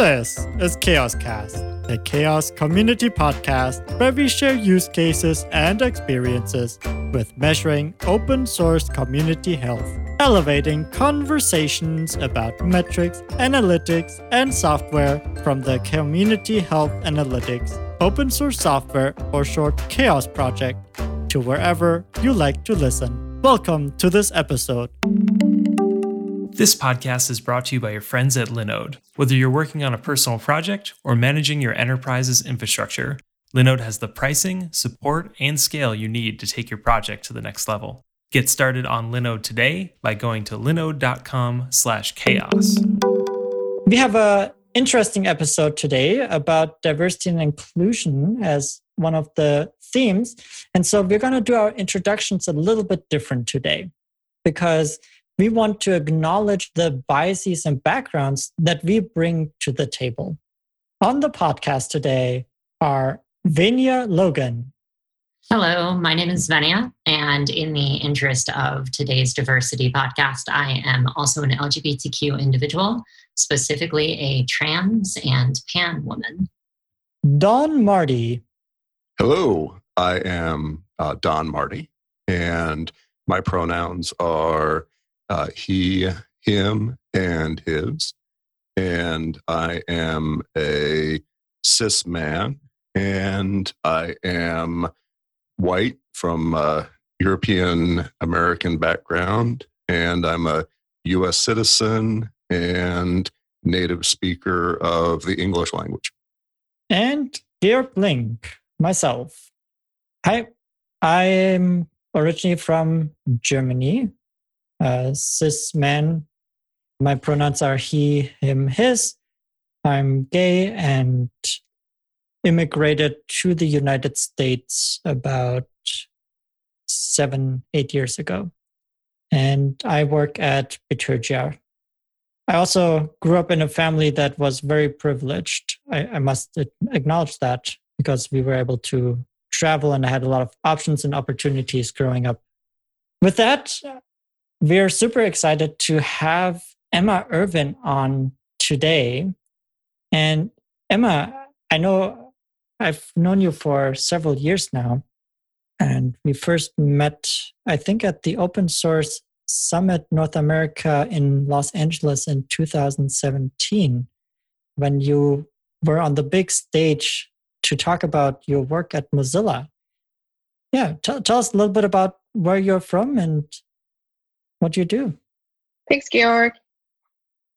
This is CHAOSScast, a CHAOSS community podcast where we share use cases and experiences with measuring open source community health, elevating conversations about metrics, analytics, and software from the Community Health Analytics, open source software, or short CHAOSS project to wherever you like to listen. Welcome to this episode. This podcast is brought to you by your friends at Linode. Whether you're working on a personal project or managing your enterprise's infrastructure, Linode has the pricing, support, and scale you need to take your project to the next level. Get started on Linode today by going to linode.com/chaos. We have a interesting episode today about diversity and inclusion as one of the themes. And so we're going to do our introductions a little bit different today because we want to acknowledge the biases and backgrounds that we bring to the table. On the podcast today are Venia Logan. Hello, my name is Venia, and in the interest of today's diversity podcast, I am also an LGBTQ individual, specifically a trans and pan woman. Don Marti. Hello, I am uh, Don Marti, and my pronouns are uh, he, him, and his. And I am a cis man, and I am white from a European American background, and I'm a US citizen and native speaker of the English language. And Georg Link, myself. Hi, I'm originally from Germany, uh, cis man. My pronouns are he, him, his. I'm gay and immigrated to the United States about seven, eight years ago. And I work at Bitergia. I also grew up in a family that was very privileged. I, I must acknowledge that because we were able to travel and I had a lot of options and opportunities growing up. With that, we're super excited to have Emma Irwin on today. And Emma, I know I've known you for several years now. And we first met, I think, at the Open Source Summit North America in Los Angeles in 2017 when you were on the big stage to talk about your work at Mozilla. Yeah, t- tell us a little bit about where you're from and what do you do? Thanks, Georg.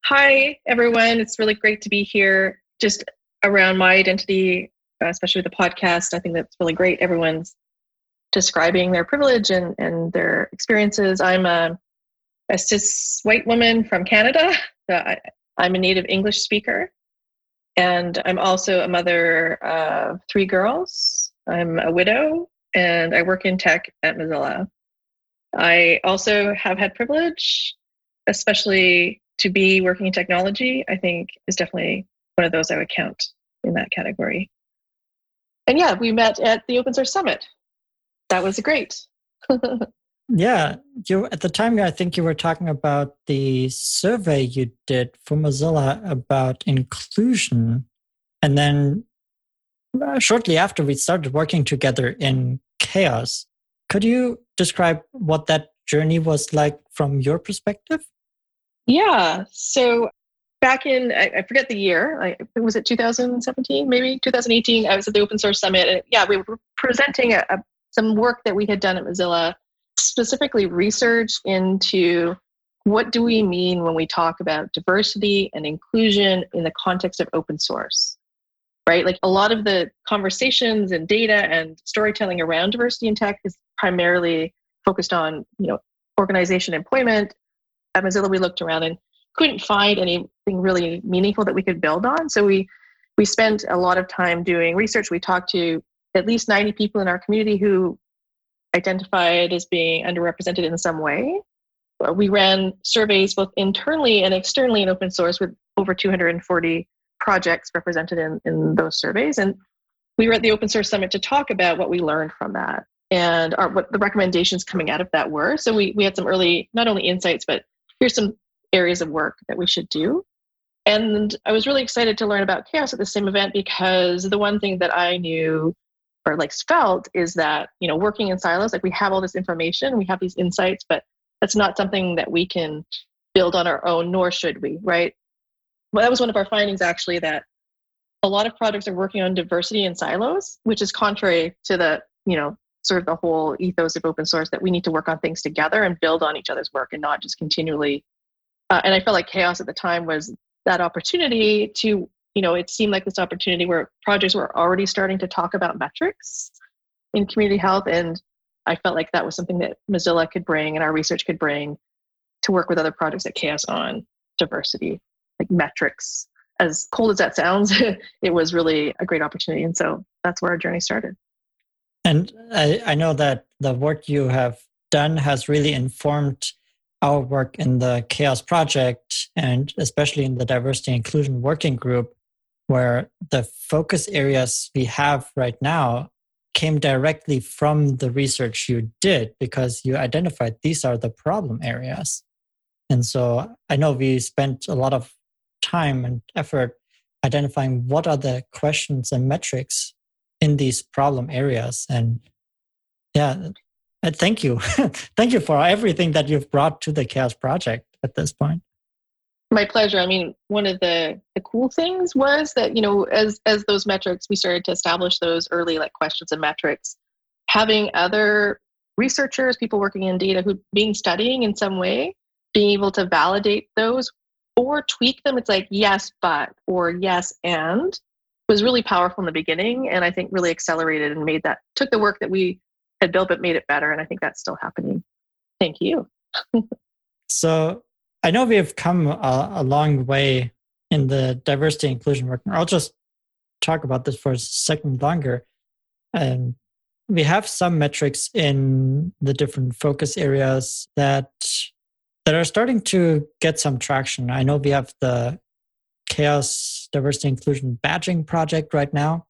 Hi, everyone. It's really great to be here just around my identity, uh, especially with the podcast. I think that's really great. Everyone's describing their privilege and, and their experiences. I'm a, a cis white woman from Canada. I, I'm a native English speaker. And I'm also a mother of three girls. I'm a widow and I work in tech at Mozilla. I also have had privilege, especially to be working in technology, I think is definitely one of those I would count in that category. And yeah, we met at the Open Source Summit. That was great. yeah, you at the time I think you were talking about the survey you did for Mozilla about inclusion. And then uh, shortly after we started working together in CHAOSS. Could you describe what that journey was like from your perspective? Yeah. So back in, I, forget the year, was it 2017, maybe 2018? I was at the Open Source Summit. And yeah, we were presenting a, a, some work that we had done at Mozilla, specifically research into what do we mean when we talk about diversity and inclusion in the context of open source right like a lot of the conversations and data and storytelling around diversity in tech is primarily focused on you know organization employment. At mozilla we looked around and couldn't find anything really meaningful that we could build on. So we we spent a lot of time doing research. We talked to at least 90 people in our community who identified as being underrepresented in some way. Uh, we ran surveys both internally and externally in open source with over 240 projects represented in, in those surveys. And we were at the open source summit to talk about what we learned from that and our, what the recommendations coming out of that were. So we, we had some early, not only insights, but here's some areas of work that we should do. And I was really excited to learn about CHAOSS at the same event because the one thing that I knew or like felt is that, you know, working in silos, like we have all this information, we have these insights, but that's not something that we can build on our own, nor should we, right? Well, that was one of our findings actually that a lot of projects are working on diversity in silos, which is contrary to the, you know, sort of the whole ethos of open source that we need to work on things together and build on each other's work and not just continually. Uh, and I felt like CHAOSS at the time was that opportunity to, you know, it seemed like this opportunity where projects were already starting to talk about metrics in community health. And I felt like that was something that Mozilla could bring and our research could bring to work with other projects at CHAOSS on diversity, like metrics. As cold as that sounds, it was really a great opportunity. And so that's where our journey started. And I, I know that the work you have done has really informed our work in the CHAOSS Project and especially in the Diversity Inclusion Working Group, where the focus areas we have right now came directly from the research you did because you identified these are the problem areas. And so I know we spent a lot of time and effort identifying what are the questions and metrics in these problem areas. And yeah, uh, thank you. thank you for everything that you've brought to the CHAOSS Project at this point. My pleasure. I mean, one of the, the cool things was that, you know, as as those metrics, we started to establish those early like questions and metrics, having other researchers, people working in data who'd been studying in some way, being able to validate those or tweak them. It's like yes, but or yes and was really powerful in the beginning and I think really accelerated and made that took the work that we had built but made it better and I think that's still happening. Thank you. so I know we have come a, a, long way in the diversity inclusion work. I'll just talk about this for a second longer. And we have some metrics in the different focus areas that that are starting to get some traction. I know we have the CHAOSS diversity inclusion badging project right now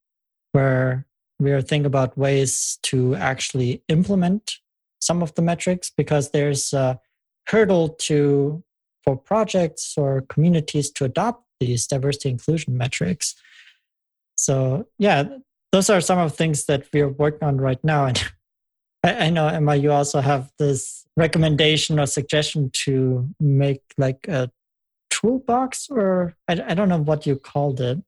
where we are thinking about ways to actually implement some of the metrics because there's a hurdle to for projects or communities to adopt these diversity inclusion metrics. So yeah, those are some of the things that we're working on right now. And I, I know Emma, you also have this recommendation or suggestion to make like a toolbox, or I, I don't know what you called it.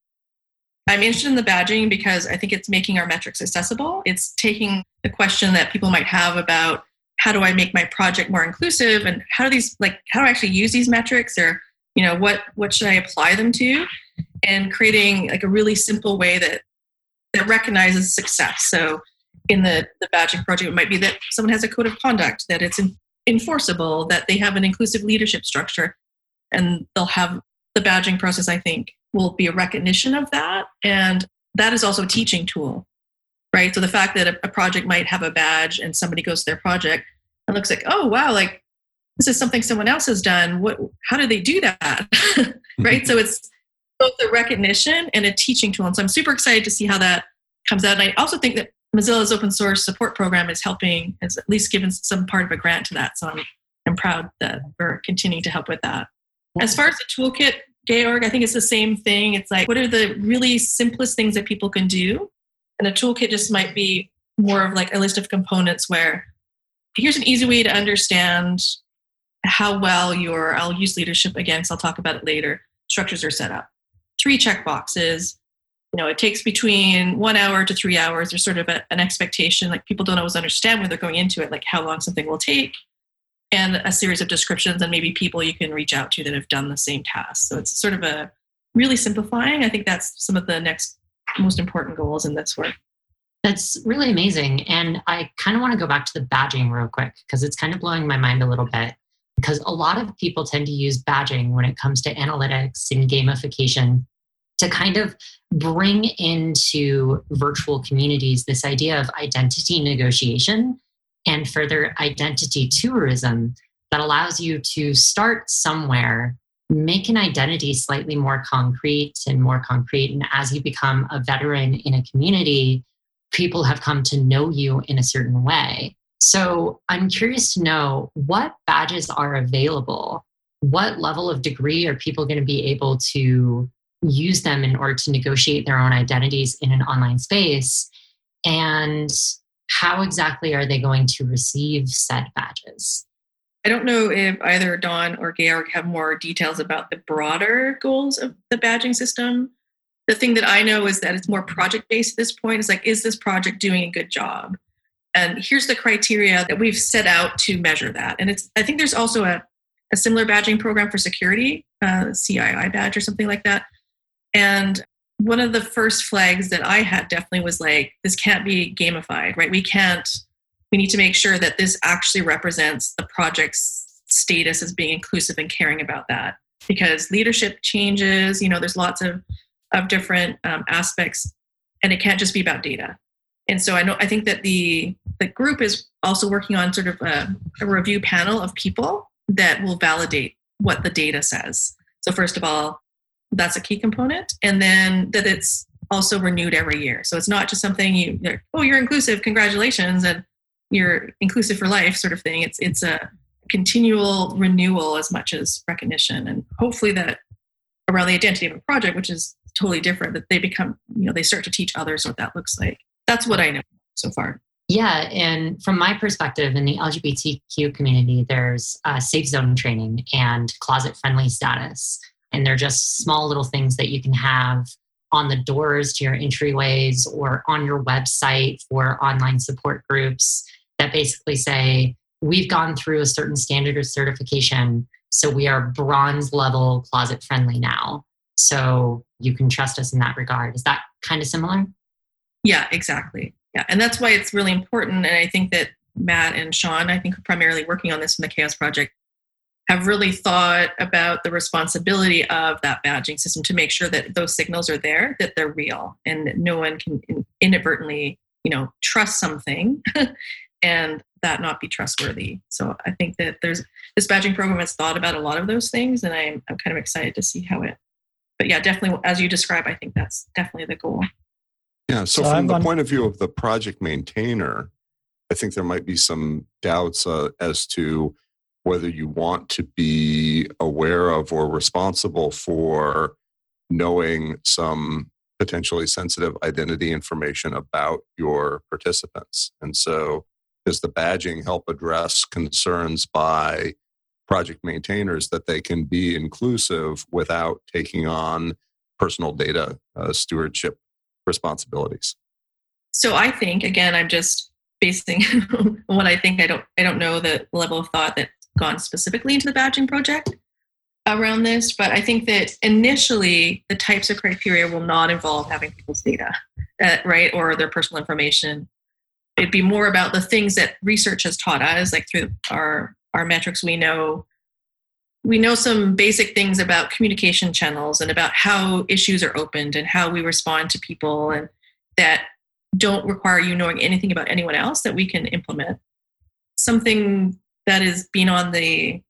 I'm interested in the badging because I think it's making our metrics accessible. It's taking the question that people might have about how do I make my project more inclusive and how do these like how do I actually use these metrics or you know what what should I apply them to and creating like a really simple way that that recognizes success. So in the the badging project it might be that someone has a code of conduct that it's enforceable that they have an inclusive leadership structure and they'll have the badging process i think will be a recognition of that. And that is also a teaching tool right? So the fact that a, project might have a badge and somebody goes to their project and looks like oh wow like this is something someone else has done. What how do they do that? Right? Mm-hmm. So it's both a recognition and a teaching tool. And so i'm super excited to see how that comes out. And i also think that mozilla's open source support program is helping has at least given some part of a grant to that. So i'm, I'm proud that we're continuing to help with that as far as the toolkit, Georg, I think it's the same thing. It's like, what are the really simplest things that people can do? And a toolkit just might be more of like a list of components where here's an easy way to understand how well your, I'll use leadership again, because I'll talk about it later, structures are set up. Three check boxes. You know, it takes between one hour to three hours. There's sort of a, an expectation, like people don't always understand when they're going into it, like how long something will take and a series of descriptions and maybe people you can reach out to that have done the same task. So it's sort of a really simplifying. I think that's some of the next most important goals in this work. That's really amazing. And I kind of want to go back to the badging real quick because it's kind of blowing my mind a little bit. Because a lot of people tend to use badging when it comes to analytics and gamification to kind of bring into virtual communities this idea of identity negotiation and further identity tourism that allows you to start somewhere, make an identity slightly more concrete and more concrete. And as you become a veteran in a community, people have come to know you in a certain way. So I'm curious to know what badges are available what level of degree are people going to be able to use them in order to negotiate their own identities in an online space? And how exactly are they going to receive said badges? I don't know if either Don or Georg have more details about the broader goals of the badging system. The thing that I know is that it's more project based at this point. It's like, is this project doing a good job? And here's the criteria that we've set out to measure that. And it's I think there's also a, a similar badging program for security, uh, CII badge or something like that. And one of the first flags that I had definitely was like, this can't be gamified, right? We can't, we need to make sure that this actually represents the project's status as being inclusive and caring about that. Because leadership changes, you know, there's lots of, of different um, aspects, and it can't just be about data. And so I know I think that the the group is also working on sort of a, a review panel of people that will validate what the data says. So first of all, that's a key component. And then that it's also renewed every year. So it's not just something you oh you're inclusive congratulations and you're inclusive for life sort of thing. It's it's a continual renewal as much as recognition. And hopefully that around the identity of a project which is totally different that they become you know they start to teach others what that looks like. That's what i know so far. Yeah, and from my perspective in the LGBTQ community, there's safe zone training and closet friendly status. And they're just small little things that you can have on the doors to your entryways or on your website for online support groups that basically say, we've gone through a certain standard of certification. So we are bronze level closet friendly now. So you can trust us in that regard. Is that kind of similar? Yeah, exactly. Yeah. And that's why it's really important. And I think that Matt and Sean, I think, are primarily working on this in the CHAOSS Project, have really thought about the responsibility of that badging system to make sure that those signals are there, that they're real, and no one can inadvertently, you know, trust something and that not be trustworthy. So I think that there's this badging program has thought about a lot of those things, and I'm I'm kind of excited to see how it. But yeah, definitely, as you describe, I think that's definitely the goal. Yeah. So, so from I'm the on... point of view of the project maintainer, I think there might be some doubts uh, as to whether you want to be aware of or responsible for knowing some potentially sensitive identity information about your participants. And so, does the badging help address concerns by project maintainers that they can be inclusive without taking on personal data uh, stewardship responsibilities? So, I think, again, I'm just basing what I think. I don't, I don't know the level of thought that gone specifically into the badging project around this, but I think that initially the types of criteria will not involve having people's data, uh, right, or their personal information. It'd be more about the things that research has taught us, like through our our metrics. We know we know some basic things about communication channels and about how issues are opened and how we respond to people, and that don't require you knowing anything about anyone else that we can implement. Something that is being on the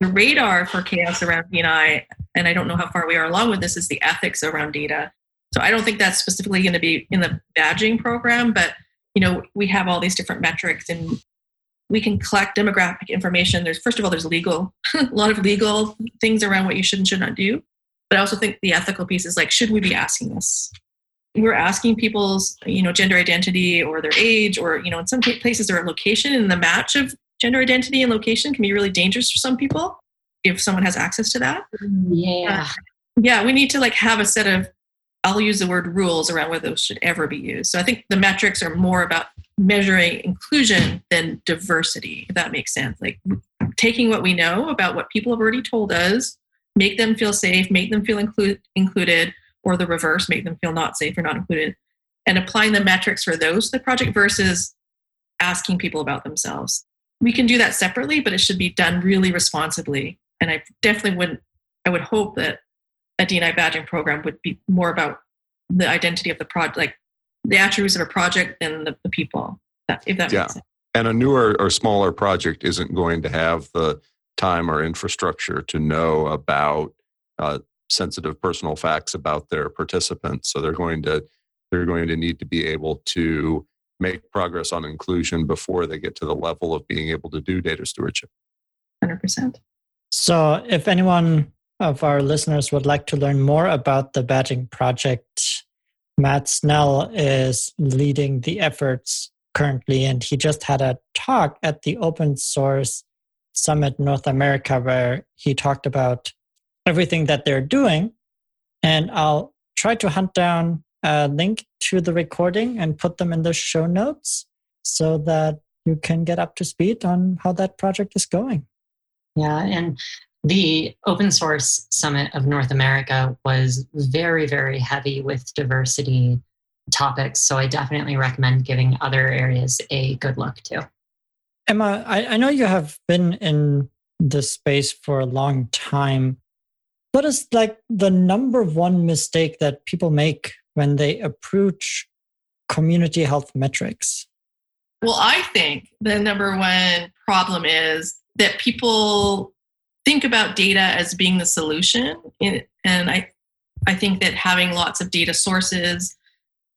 the radar for CHAOSS around DNI, and I don't know how far we are along with this, is the ethics around data. So I don't think that's specifically going to be in the badging program, but you know we have all these different metrics and we can collect demographic information. There's first of all there's legal a lot of legal things around what you should and should not do, but I also think the ethical piece is like should we be asking this? We're asking people's you know gender identity or their age or you know in some places their location and the match of gender identity and location can be really dangerous for some people if someone has access to that. Yeah. Uh, yeah, we need to like have a set of I'll use the word rules around whether those should ever be used. So I think the metrics are more about measuring inclusion than diversity, if that makes sense. Like taking what we know about what people have already told us, make them feel safe, make them feel inclu- included, or the reverse, make them feel not safe or not included, and applying the metrics for those to the project versus asking people about themselves we can do that separately, but it should be done really responsibly. And I definitely wouldn't, I would hope that a DNI badging program would be more about the identity of the project, like the attributes of a project than the, the people, if that yeah. makes sense. And a newer or smaller project isn't going to have the time or infrastructure to know about uh, sensitive personal facts about their participants. So they're going to they're going to need to be able to make progress on inclusion before they get to the level of being able to do data stewardship. 100%. So, if anyone of our listeners would like to learn more about the badging project, Matt Snell is leading the efforts currently, and he just had a talk at the Open Source Summit North America where he talked about everything that they're doing. And I'll try to hunt down a link to the recording and put them in the show notes so that you can get up to speed on how that project is going. Yeah, and the open source summit of North America was very, very heavy with diversity topics. So I definitely recommend giving other areas a good look too. Emma, I, I know you have been in this space for a long time. What is like the number one mistake that people make when they approach community health metrics? Well, I think the number one problem is that people think about data as being the solution. And I, I think that having lots of data sources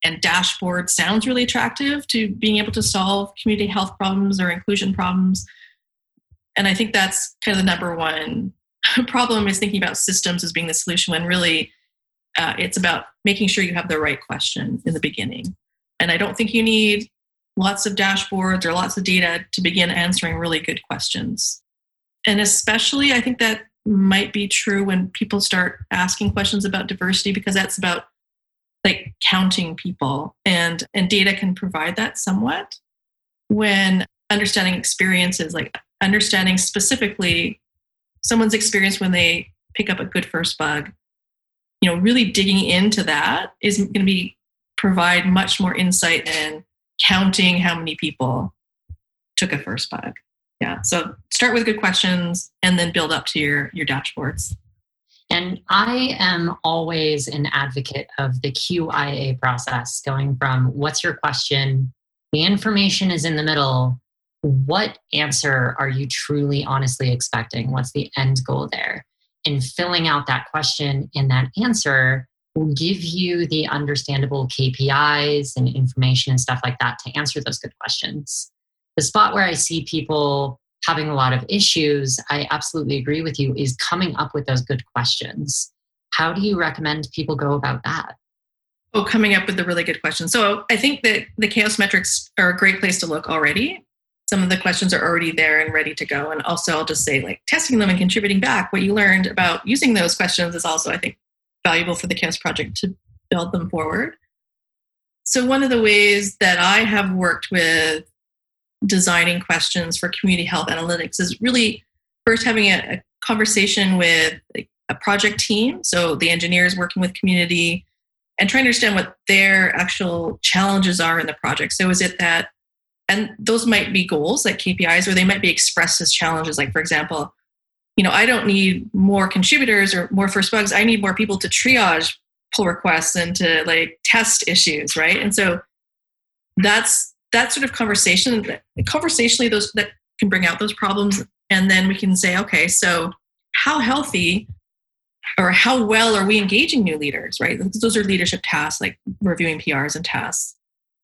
and dashboards sounds really attractive to being able to solve community health problems or inclusion problems. And I think that's kind of the number one problem is thinking about systems as being the solution when really uh, it's about making sure you have the right question in the beginning. And I don't think you need lots of dashboards or lots of data to begin answering really good questions. And especially, I think that might be true when people start asking questions about diversity because that's about like counting people and and data can provide that somewhat when understanding experiences like understanding specifically someone's experience when they pick up a good first bug you know really digging into that is going to be provide much more insight than counting how many people took a first bug yeah so start with good questions and then build up to your your dashboards and I am always an advocate of the QIA process, going from what's your question, the information is in the middle. What answer are you truly honestly expecting? What's the end goal there? And filling out that question and that answer will give you the understandable KPIs and information and stuff like that to answer those good questions. The spot where I see people having a lot of issues, I absolutely agree with you, is coming up with those good questions. How do you recommend people go about that? Oh, coming up with the really good questions. So I think that the CHAOSS metrics are a great place to look already. Some of the questions are already there and ready to go. And also, I'll just say, like, testing them and contributing back what you learned about using those questions is also, I think, valuable for the CHAOSS project to build them forward. So, one of the ways that I have worked with designing questions for community health analytics is really first having a, a conversation with a project team, so the engineers working with community, and trying to understand what their actual challenges are in the project. So is it that, and those might be goals like KPIs, or they might be expressed as challenges. Like for example, you know, I don't need more contributors or more first bugs. I need more people to triage pull requests and to like test issues, right? And so that's that sort of conversation, conversationally, those that can bring out those problems, and then we can say, okay, so how healthy or how well are we engaging new leaders? Right, those are leadership tasks like reviewing PRs and tasks.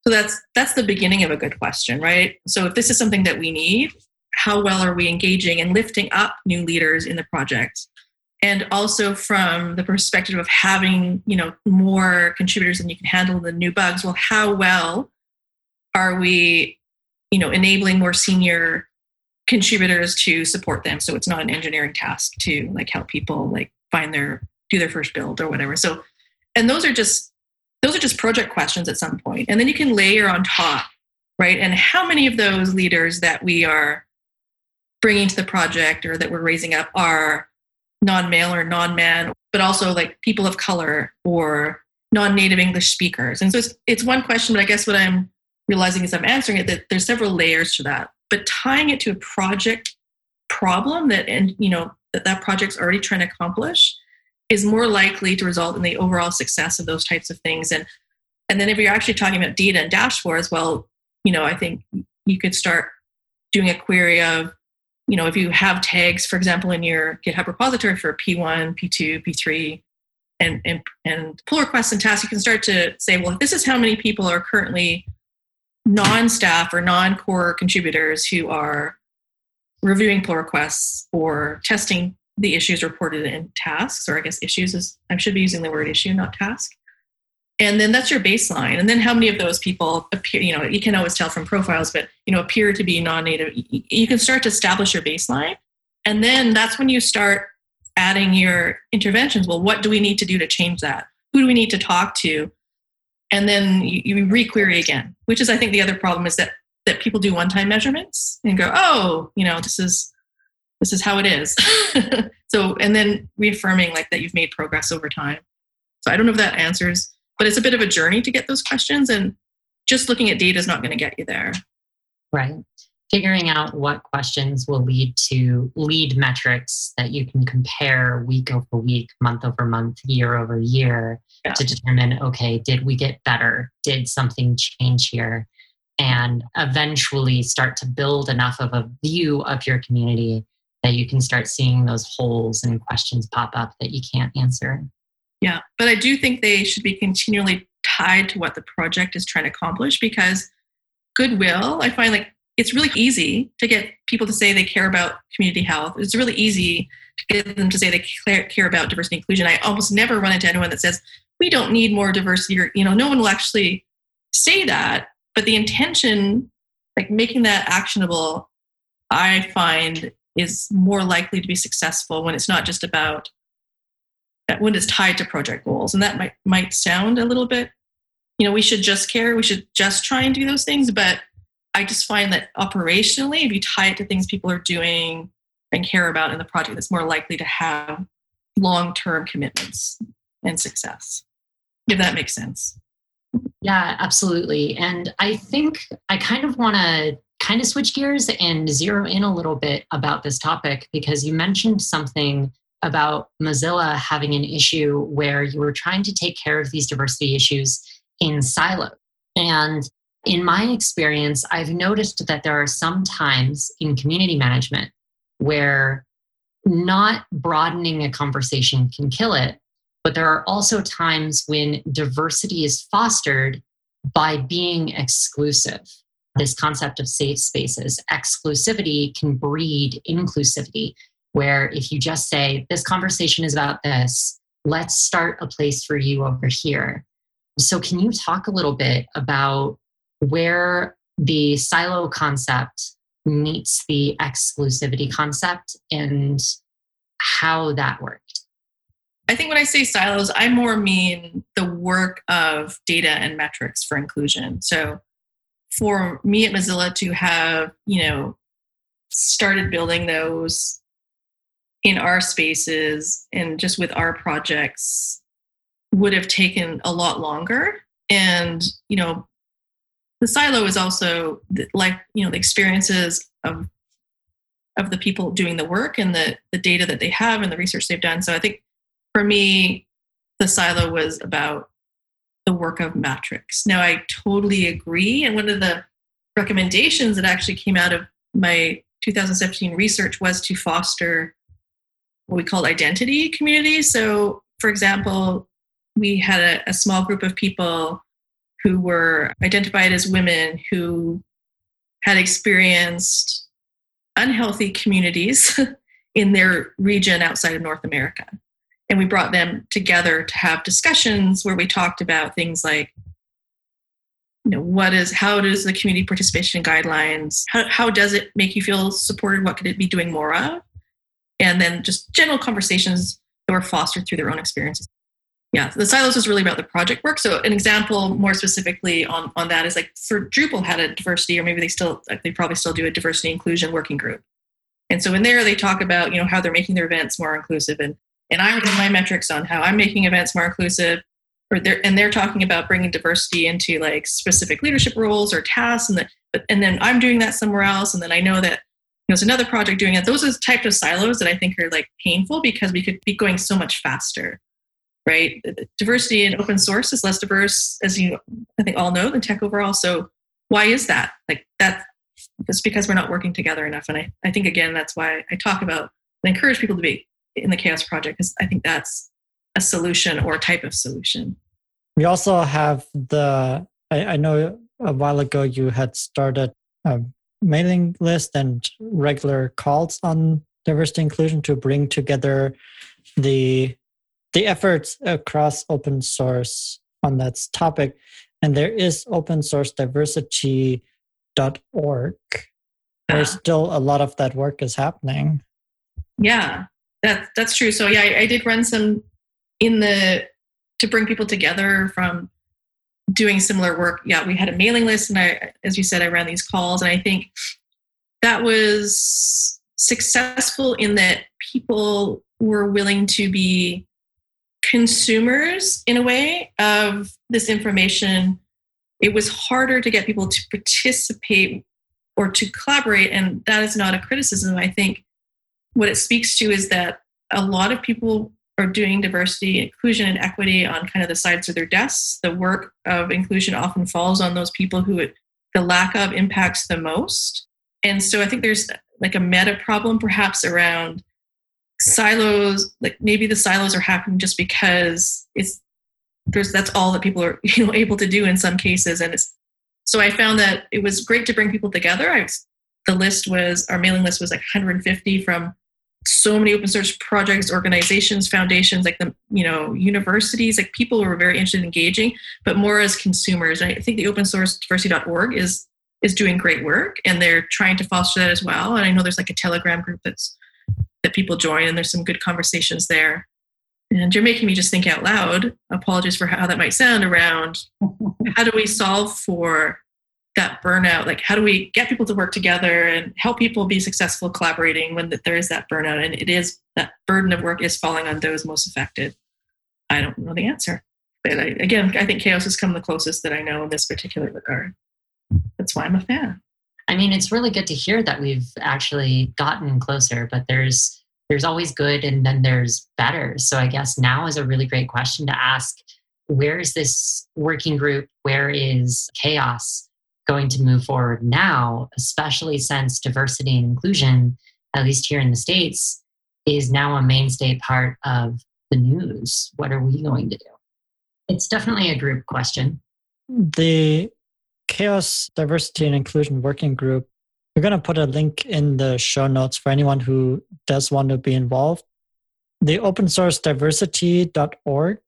So that's that's the beginning of a good question, right? So if this is something that we need, how well are we engaging and lifting up new leaders in the project? And also from the perspective of having, you know, more contributors than you can handle the new bugs, well, how well are we you know enabling more senior contributors to support them so it's not an engineering task to like help people like find their do their first build or whatever so and those are just those are just project questions at some point. And then you can layer on top right? And how many of those leaders that we are bringing to the project or that we're raising up are non-male or non-man but also like people of color or non-native english speakers? And so it's, it's one question but i guess what i'm realizing as I'm answering it that there's several layers to that. But tying it to a project problem that and you know that that project's already trying to accomplish is more likely to result in the overall success of those types of things. And and then if you're actually talking about data and dashboards, well, you know, I think you could start doing a query of, you know, if you have tags, for example, in your GitHub repository for P1, P2, P3, and, and, and pull requests and tasks, you can start to say, well, this is how many people are currently non-staff or non-core contributors who are reviewing pull requests or testing the issues reported in tasks, or I guess issues is, I should be using the word issue, not task. And then that's your baseline. And then how many of those people appear, you know, you can always tell from profiles, but, you know, appear to be non native. You can start to establish your baseline. And then that's when you start adding your interventions. Well, what do we need to do to change that? Who do we need to talk to? And then you, you requery again, which is, I think, the other problem is that that people do one-time measurements and go, oh, you know, this is this is how it is. so, and then reaffirming like that you've made progress over time. So I don't know if that answers, but it's a bit of a journey to get those questions, and just looking at data is not going to get you there. Right figuring out what questions will lead to lead metrics that you can compare week over week, month over month, year over year yeah. to determine okay, did we get better? Did something change here? And eventually start to build enough of a view of your community that you can start seeing those holes and questions pop up that you can't answer. Yeah, but I do think they should be continually tied to what the project is trying to accomplish because goodwill, I find like it's really easy to get people to say they care about community health. It's really easy to get them to say they care about diversity and inclusion. I almost never run into anyone that says we don't need more diversity, or you know, no one will actually say that. But the intention, like making that actionable, I find is more likely to be successful when it's not just about that when it's tied to project goals. And that might might sound a little bit, you know, we should just care, we should just try and do those things, but I just find that operationally, if you tie it to things people are doing and care about in the project, it's more likely to have long term commitments and success, if that makes sense. Yeah, absolutely. And I think I kind of want to kind of switch gears and zero in a little bit about this topic because you mentioned something about Mozilla having an issue where you were trying to take care of these diversity issues in silos. And in my experience, I've noticed that there are some times in community management where not broadening a conversation can kill it, but there are also times when diversity is fostered by being exclusive. This concept of safe spaces, exclusivity can breed inclusivity, where if you just say, This conversation is about this, let's start a place for you over here. So, can you talk a little bit about where the silo concept meets the exclusivity concept and how that worked. I think when I say silos, I more mean the work of data and metrics for inclusion. So for me at Mozilla to have, you know, started building those in our spaces and just with our projects would have taken a lot longer. And, you know, the silo is also like you know the experiences of of the people doing the work and the the data that they have and the research they've done so i think for me the silo was about the work of metrics now i totally agree and one of the recommendations that actually came out of my 2017 research was to foster what we call identity communities so for example we had a, a small group of people who were identified as women who had experienced unhealthy communities in their region outside of North America. And we brought them together to have discussions where we talked about things like, you know, what is, how does the community participation guidelines, how, how does it make you feel supported? What could it be doing more of? And then just general conversations that were fostered through their own experiences yeah the silos was really about the project work so an example more specifically on, on that is like for drupal had a diversity or maybe they still uh, they probably still do a diversity inclusion working group and so in there they talk about you know how they're making their events more inclusive and and i have my metrics on how i'm making events more inclusive or they're and they're talking about bringing diversity into like specific leadership roles or tasks and the, and then i'm doing that somewhere else and then i know that there's another project doing it those are the types of silos that i think are like painful because we could be going so much faster right? Diversity in open source is less diverse, as you I think all know, than tech overall. So why is that? Like that it's because we're not working together enough. And I, I think again that's why I talk about and encourage people to be in the CHAOSS project because I think that's a solution or a type of solution. We also have the I, I know a while ago you had started a mailing list and regular calls on diversity inclusion to bring together the the efforts across open source on that topic. And there is open source diversity.org where ah. still a lot of that work is happening. Yeah, that, that's true. So yeah, I, I did run some in the to bring people together from doing similar work. Yeah, we had a mailing list, and I, as you said, I ran these calls, and I think that was successful in that people were willing to be consumers in a way of this information. It was harder to get people to participate or to collaborate, and that is not a criticism. I think what it speaks to is that a lot of people are doing diversity, inclusion, and equity on kind of the sides of their desks. The work of inclusion often falls on those people who it, the lack of impacts the most. And so I think there's like a meta problem perhaps around silos. Like maybe the silos are happening just because it's there's that's all that people are you know able to do in some cases. And it's so I found that it was great to bring people together. I was, the list was our mailing list was like 150 from so many open source projects, organizations, foundations, like the you know universities, like people who are very interested in engaging, but more as consumers. And I think the open source diversity.org is is doing great work, and they're trying to foster that as well. And I know there's like a Telegram group that's that people join, and there's some good conversations there. And you're making me just think out loud. Apologies for how that might sound around how do we solve for that burnout like how do we get people to work together and help people be successful collaborating when there is that burnout? And it is that burden of work is falling on those most affected. I don't know the answer. But I, again i think CHAOSS has come the closest that i know in this particular regard. That's why i'm a fan. I mean it's really good to hear that we've actually gotten closer but there's there's always good and then there's better. So i guess now is a really great question to ask. Where is this working group? Where is CHAOSS going to move forward now, especially since diversity and inclusion, at least here in the States, is now a mainstay part of the news. What are we going to do? It's definitely a group question. The CHAOSS Diversity and Inclusion Working Group, we're going to put a link in the show notes for anyone who does want to be involved. The open source diversity.org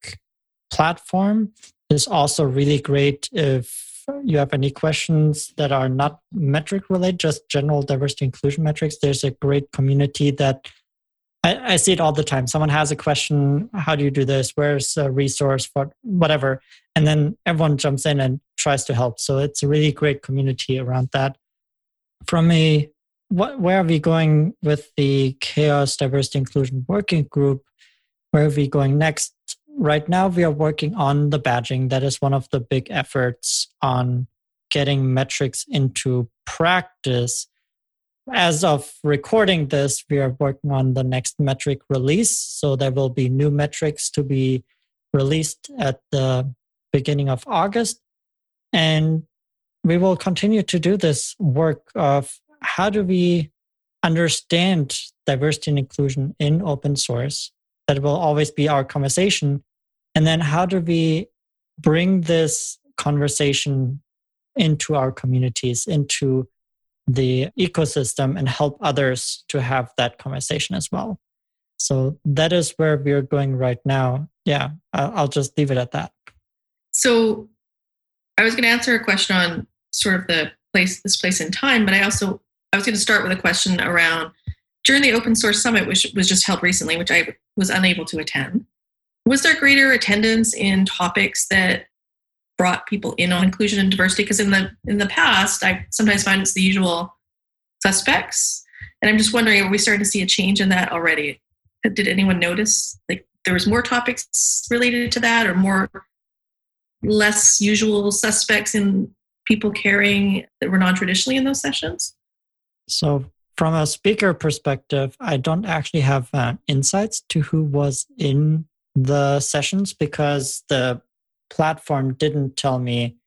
platform is also really great if you have any questions that are not metric related, just general diversity inclusion metrics, there's a great community that I, I, see it all the time. Someone has a question, how do you do this? Where's a resource for whatever? And then everyone jumps in and tries to help. So it's a really great community around that. From a what, where are we going with the CHAOSS diversity inclusion working group? Where are we going next? Right now we are working on the badging. That is one of the big efforts on getting metrics into practice. As of recording this, we are working on the next metric release. So there will be new metrics to be released at the beginning of August. And we will continue to do this work of how do we understand diversity and inclusion in open source that will always be our conversation. And then how do we bring this conversation into our communities, into the ecosystem, and help others to have that conversation as well? So that is where we're going right now. Yeah, I'll just leave it at that. So I was going to answer a question on sort of the place, this place in time, but I also I was going to start with a question around during the open source summit, which was just held recently, which I was unable to attend. Was there greater attendance in topics that brought people in on inclusion and diversity? Because in the in the past, I sometimes find it's the usual suspects, and I'm just wondering, are we starting to see a change in that already? Did anyone notice like there was more topics related to that, or more less usual suspects in people caring that were non-traditionally in those sessions? So from a speaker perspective, I don't actually have uh, insights to who was in the sessions because the platform didn't tell me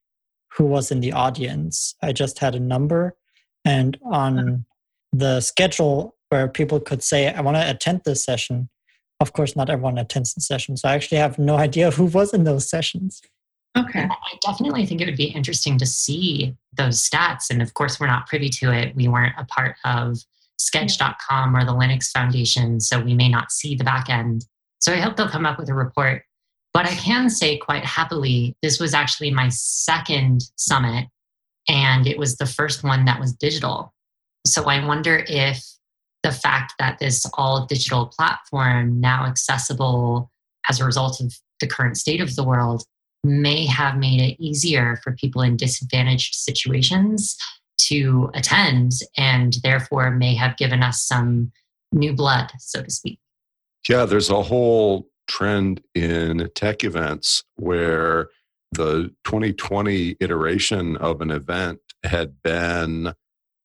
who was in the audience. I just had a number, and on the schedule where people could say, I want to attend this session. Of course, not everyone attends the session. So I actually have no idea who was in those sessions. Okay. I definitely think it would be interesting to see those stats. And of course, we're not privy to it. We weren't a part of sketch.com or the Linux Foundation, so we may not see the back end. So I hope they'll come up with a report. But I can say quite happily, this was actually my second summit, and it was the first one that was digital. So I wonder if the fact that this all digital platform now accessible as a result of the current state of the world may have made it easier for people in disadvantaged situations to attend and therefore may have given us some new blood, so to speak. Yeah, there's a whole trend in tech events where the 2020 iteration of an event had been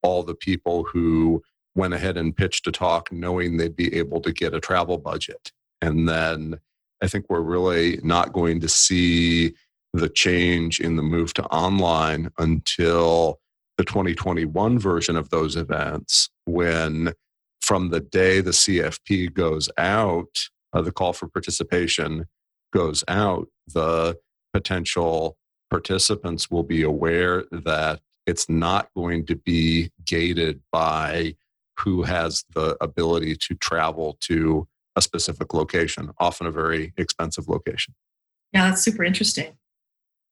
all the people who went ahead and pitched a talk knowing they'd be able to get a travel budget. And then I think we're really not going to see the change in the move to online until the 2021 version of those events when from the day the CFP goes out, uh, the call for participation goes out, the potential participants will be aware that it's not going to be gated by who has the ability to travel to a specific location, often a very expensive location. Yeah, that's super interesting.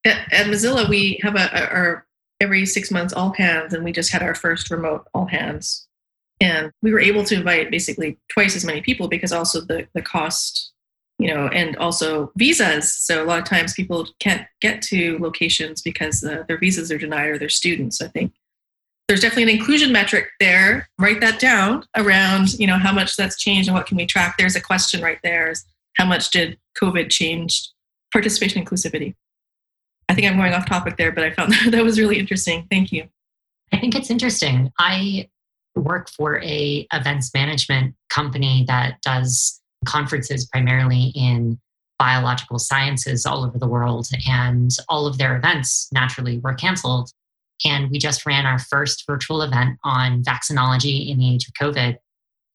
At, at Mozilla, we have a, a, our every six months all hands, and we just had our first remote all hands. And we were able to invite basically twice as many people because also the, the cost, you know, and also visas. So a lot of times people can't get to locations because their visas are denied or they're students. I think there's definitely an inclusion metric there. Write that down around, you know, how much that's changed and what can we track. There's a question right there: is how much did COVID change participation inclusivity? I think I'm going off topic there, but I found that, that was really interesting. Thank you. I think it's interesting. I work for a events management company that does conferences primarily in biological sciences all over the world and all of their events naturally were canceled and we just ran our first virtual event on vaccinology in the age of COVID.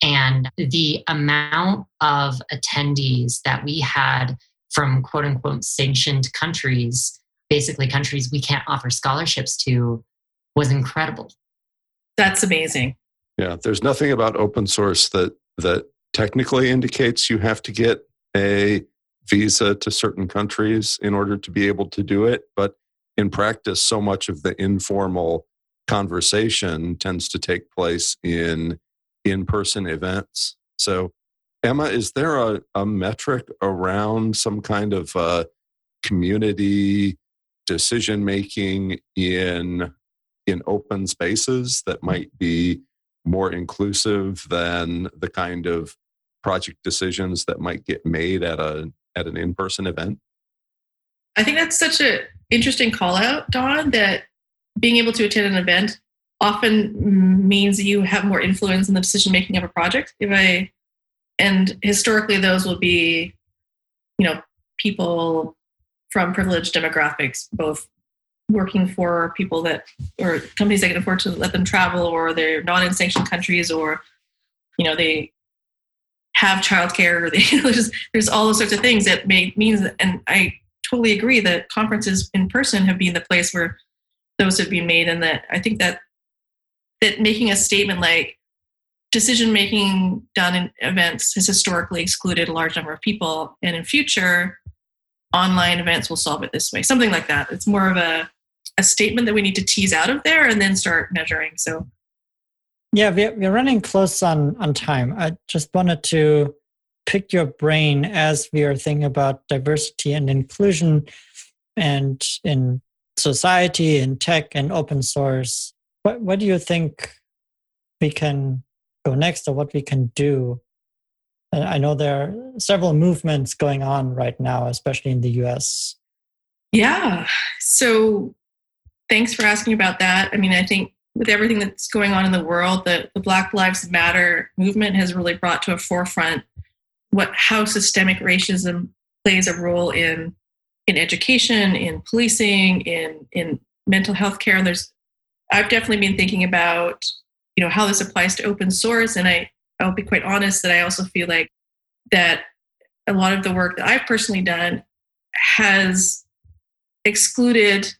And the amount of attendees that we had from quote unquote sanctioned countries, basically countries we can't offer scholarships to, was incredible. That's amazing. Yeah, there's nothing about open source that that technically indicates you have to get a visa to certain countries in order to be able to do it, but in practice, so much of the informal conversation tends to take place in in person events. So, Emma, is there a, a metric around some kind of uh, community decision making in in open spaces that might be more inclusive than the kind of project decisions that might get made at a at an in-person event? I think that's such an interesting call out, Don, that being able to attend an event often means you have more influence in the decision making of a project. If I and historically those will be, you know, people from privileged demographics, both working for people that or companies that can afford to let them travel or they're not in sanctioned countries or you know they have childcare or they there's, there's all those sorts of things that may means and i totally agree that conferences in person have been the place where those have been made and that i think that that making a statement like decision making done in events has historically excluded a large number of people and in future online events will solve it this way. Something like that. It's more of a, a statement that we need to tease out of there and then start measuring so. Yeah we're running close on on time. I just wanted to pick your brain as we are thinking about diversity and inclusion and in society in tech and open source. What what do you think we can go next or what we can do? I know there are several movements going on right now especially in the us yeah. So thanks for asking about that. I mean i think with everything that's going on in the world the, the black lives matter movement has really brought to a forefront what how systemic racism plays a role in in education, in policing, in in mental health care. And there's I've definitely been thinking about you know how this applies to open source, and I I'll be quite honest that I also feel like that a lot of the work that I've personally done has excluded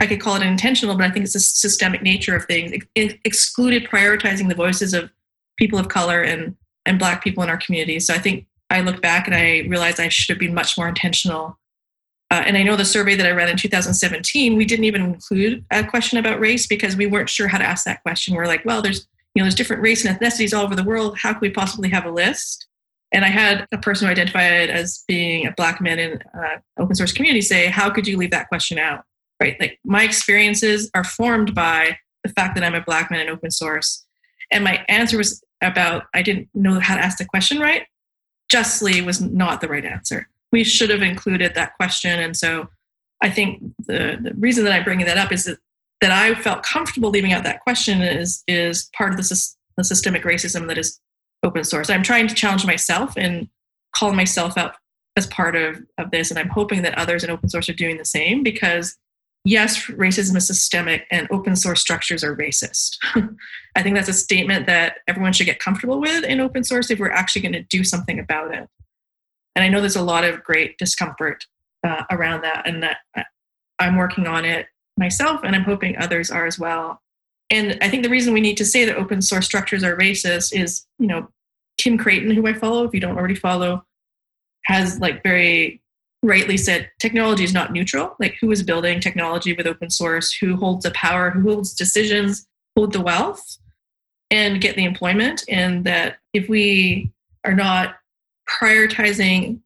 I could call it intentional, but I think it's a systemic nature of things. It excluded prioritizing the voices of people of color and and black people in our community. So I think I look back and I realize I should have been much more intentional. Uh, and I know the survey that I ran in 2017, we didn't even include a question about race because we weren't sure how to ask that question. We're like, well, there's you know there's different race and ethnicities all over the world. How could we possibly have a list? And I had a person who identified as being a black man in uh, open source community say, how could you leave that question out? Right? Like my experiences are formed by the fact that I'm a black man in open source. And my answer was about I didn't know how to ask the question right. Justly was not the right answer. We should have included that question. And so I think the, the reason that I'm bringing that up is that, that I felt comfortable leaving out that question is, is part of the, the systemic racism that is open source. I'm trying to challenge myself and call myself out as part of, of this. And I'm hoping that others in open source are doing the same because yes, racism is systemic and open source structures are racist. I think that's a statement that everyone should get comfortable with in open source if we're actually going to do something about it. And I know there's a lot of great discomfort uh, around that, and that uh, I'm working on it myself, and I'm hoping others are as well. And I think the reason we need to say that open source structures are racist is, you know, Kim Crayton, who I follow, if you don't already follow, has like very rightly said technology is not neutral. Like who is building technology with open source, who holds the power, who holds decisions, hold the wealth, and get the employment. And that if we are not prioritizing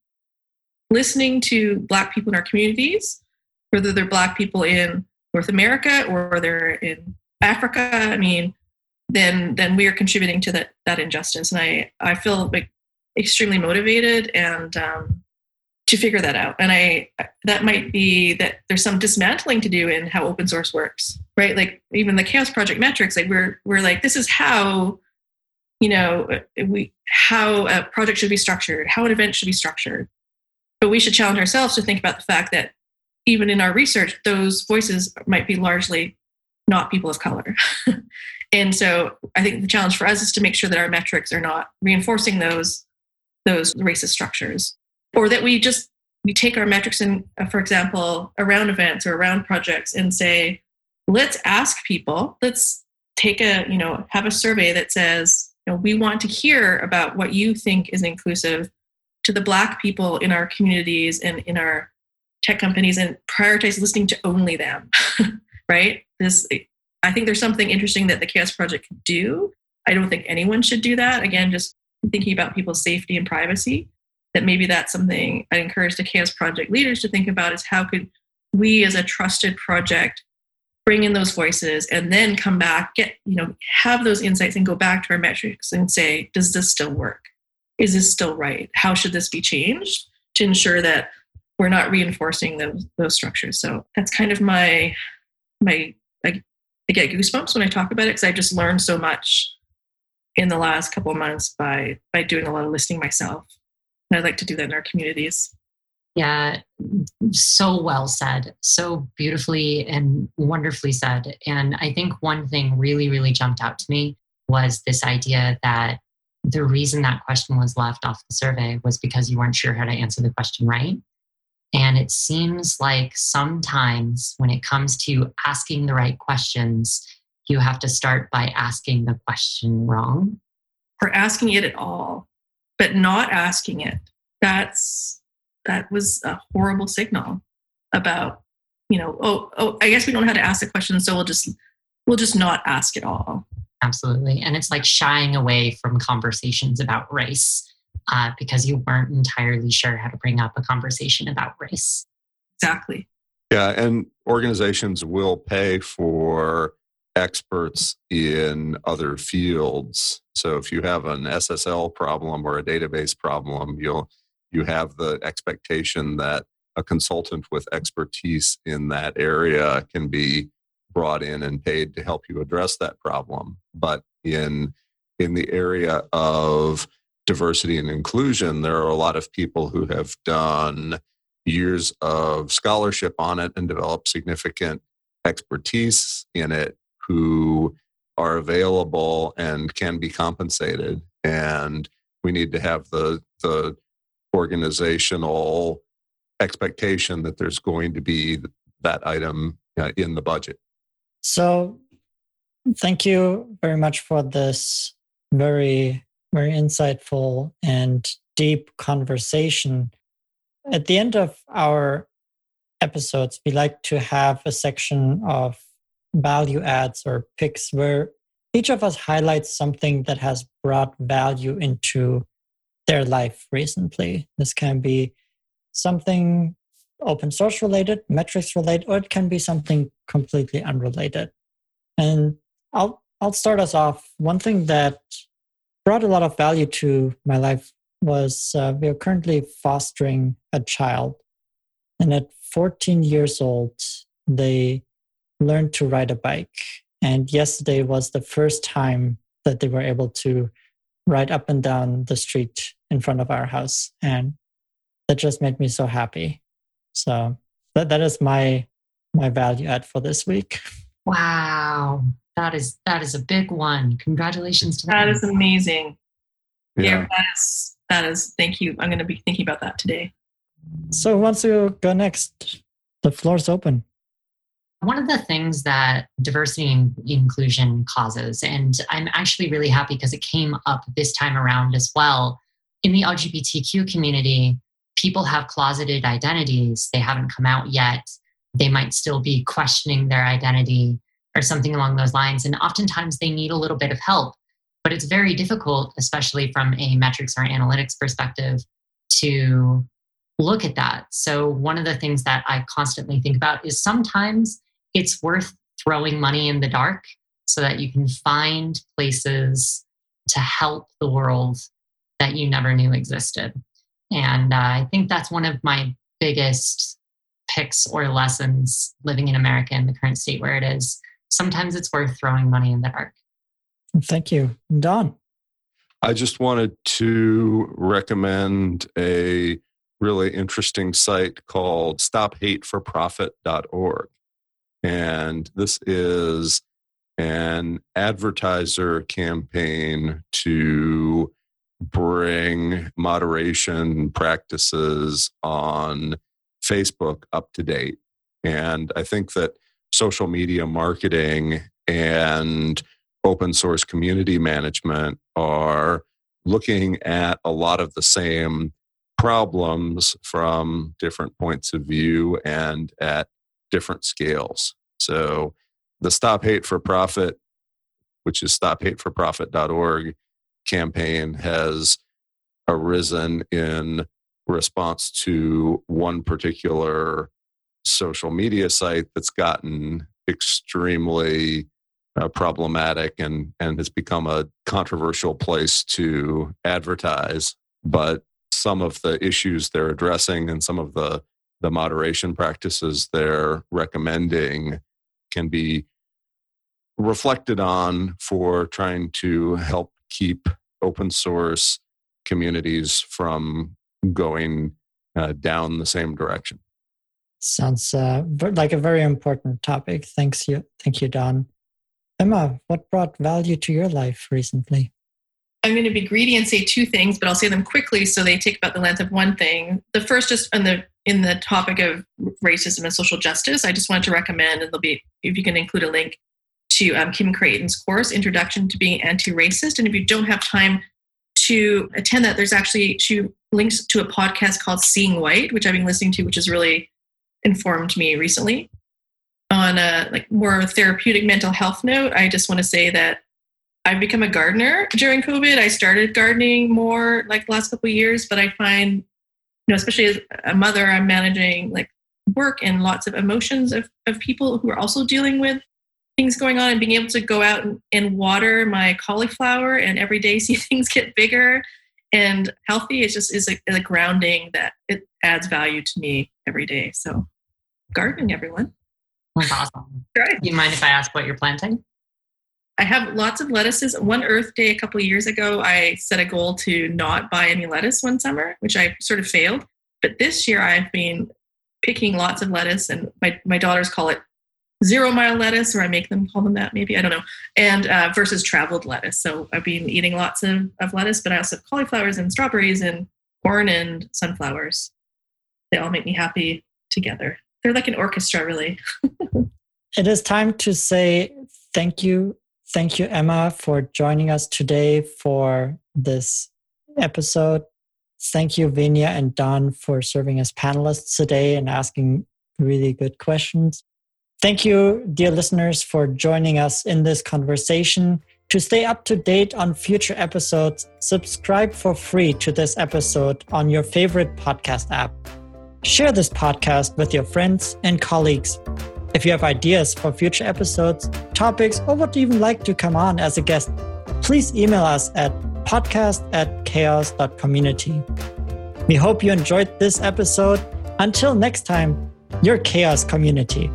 listening to Black people in our communities, whether they're Black people in North America or they're in Africa, I mean, then then we are contributing to that that injustice. And I I feel like extremely motivated and um, to figure that out. And I that might be that there's some dismantling to do in how open source works, right? Like even the CHAOSS Project metrics, like we're we're like this is how you know we how a project should be structured, how an event should be structured. But we should challenge ourselves to think about the fact that even in our research, those voices might be largely not people of color. and so I think the challenge for us is to make sure that our metrics are not reinforcing those those racist structures or that we just we take our metrics and uh, for example around events or around projects and say let's ask people let's take a you know have a survey that says you know, we want to hear about what you think is inclusive to the black people in our communities and in our tech companies and prioritize listening to only them right? This i think there's something interesting that the CHAOSS project could do. I don't think anyone should do that. Again just thinking about people's safety and privacy that maybe that's something i encourage the CHAOSS project leaders to think about is how could we as a trusted project bring in those voices and then come back get you know have those insights and go back to our metrics and say does this still work? Is this still right? How should this be changed to ensure that we're not reinforcing those those structures? So that's kind of my my I, I get goosebumps when I talk about it because I just learned so much in the last couple of months by by doing a lot of listening myself. I'd like to do that in our communities. Yeah, so well said, so beautifully and wonderfully said. And I think one thing really, really jumped out to me was this idea that the reason that question was left off the survey was because you weren't sure how to answer the question right. And it seems like sometimes when it comes to asking the right questions, you have to start by asking the question wrong. Or asking it at all, but not asking it. That's that was a horrible signal about, you know, oh, oh, I guess we don't know how to ask the question, so we'll just we'll just not ask at all. Absolutely. And it's like shying away from conversations about race uh, because you weren't entirely sure how to bring up a conversation about race. Exactly. Yeah, and organizations will pay for experts in other fields. So if you have an SSL problem or a database problem, you'll you have the expectation that a consultant with expertise in that area can be brought in and paid to help you address that problem. But in in the area of diversity and inclusion, there are a lot of people who have done years of scholarship on it and developed significant expertise in it who are available and can be compensated. And we need to have the, the organizational expectation that there's going to be that item uh, in the budget. So, thank you very much for this very, very insightful and deep conversation. At the end of our episodes, we like to have a section of value adds or picks where each of us highlights something that has brought value into their life recently. This can be something open source related, metrics related, or it can be something completely unrelated. And I'll I'll start us off. One thing that brought a lot of value to my life was uh, we are currently fostering a child, and at 14 years old, they learned to ride a bike. And yesterday was the first time that they were able to ride up and down the street in front of our house. And that just made me so happy. So that, that is my my value add for this week. Wow. That is that is a big one. Congratulations to that. That is amazing. Yeah. Yeah, that is that is thank you. I'm gonna be thinking about that today. So who wants to go next? The floor's open. One of the things that diversity and inclusion causes, and I'm actually really happy because it came up this time around as well. In the LGBTQ community, people have closeted identities. They haven't come out yet. They might still be questioning their identity or something along those lines. And oftentimes they need a little bit of help. But it's very difficult, especially from a metrics or analytics perspective, to look at that. So, one of the things that I constantly think about is sometimes it's worth throwing money in the dark so that you can find places to help the world that you never knew existed. And uh, I think that's one of my biggest picks or lessons living in America in the current state where it is. Sometimes it's worth throwing money in the dark. Thank you. Don. I just wanted to recommend a really interesting site called stophateforprofit.org. And this is an advertiser campaign to bring moderation practices on Facebook up to date. And I think that social media marketing and open source community management are looking at a lot of the same problems from different points of view and at different scales. So the Stop Hate for Profit, which is stophateforprofit.org campaign has arisen in response to one particular social media site that's gotten extremely uh, problematic and and has become a controversial place to advertise but some of the issues they're addressing and some of the the moderation practices they're recommending can be reflected on for trying to help keep open source communities from going uh, down the same direction. Sounds uh, like a very important topic. Thanks you, thank you, Don. Emma, what brought value to your life recently? I'm going to be greedy and say two things, but I'll say them quickly so they take about the length of one thing. The first, just in the in the topic of racism and social justice, I just wanted to recommend, and there'll be if you can include a link to um, Kim Crayton's course, Introduction to Being Anti-Racist. And if you don't have time to attend that, there's actually she links to a podcast called Seeing White, which I've been listening to, which has really informed me recently. On a like more therapeutic mental health note, I just want to say that I've become a gardener during COVID. I started gardening more like the last couple of years, but I find, you know, especially as a mother, I'm managing like work and lots of emotions of, of people who are also dealing with things going on and being able to go out and, and water my cauliflower and every day see things get bigger and healthy is just is a, a, grounding that it adds value to me every day. So gardening, everyone. That's awesome. Right. Do you mind if I ask what you're planting? I have lots of lettuces. One Earth Day a couple years ago, I set a goal to not buy any lettuce one summer, which I sort of failed. But this year, I've been picking lots of lettuce, and my, my daughters call it zero mile lettuce, or I make them call them that, maybe I don't know, and uh, versus traveled lettuce. So I've been eating lots of, of lettuce, but I also have cauliflowers and strawberries and corn and sunflowers. They all make me happy together. They're like an orchestra, really. it is time to say thank you Thank you, Emma, for joining us today for this episode. Thank you, Venia and Don, for serving as panelists today and asking really good questions. Thank you, dear listeners, for joining us in this conversation. To stay up to date on future episodes, subscribe for free to this episode on your favorite podcast app. Share this podcast with your friends and colleagues. If you have ideas for future episodes, topics, or would even like to come on as a guest, please email us at podcast at chaoss.community. We hope you enjoyed this episode. Until next time, your CHAOSS community.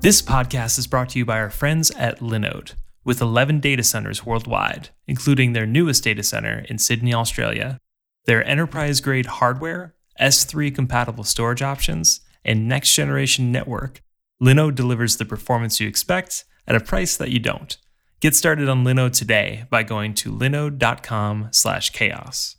This podcast is brought to you by our friends at Linode, with 11 data centers worldwide, including their newest data center in Sydney, Australia. Their enterprise grade hardware, S3 compatible storage options, and next generation network, Linode delivers the performance you expect at a price that you don't. Get started on Linode today by going to linode.com/chaoss.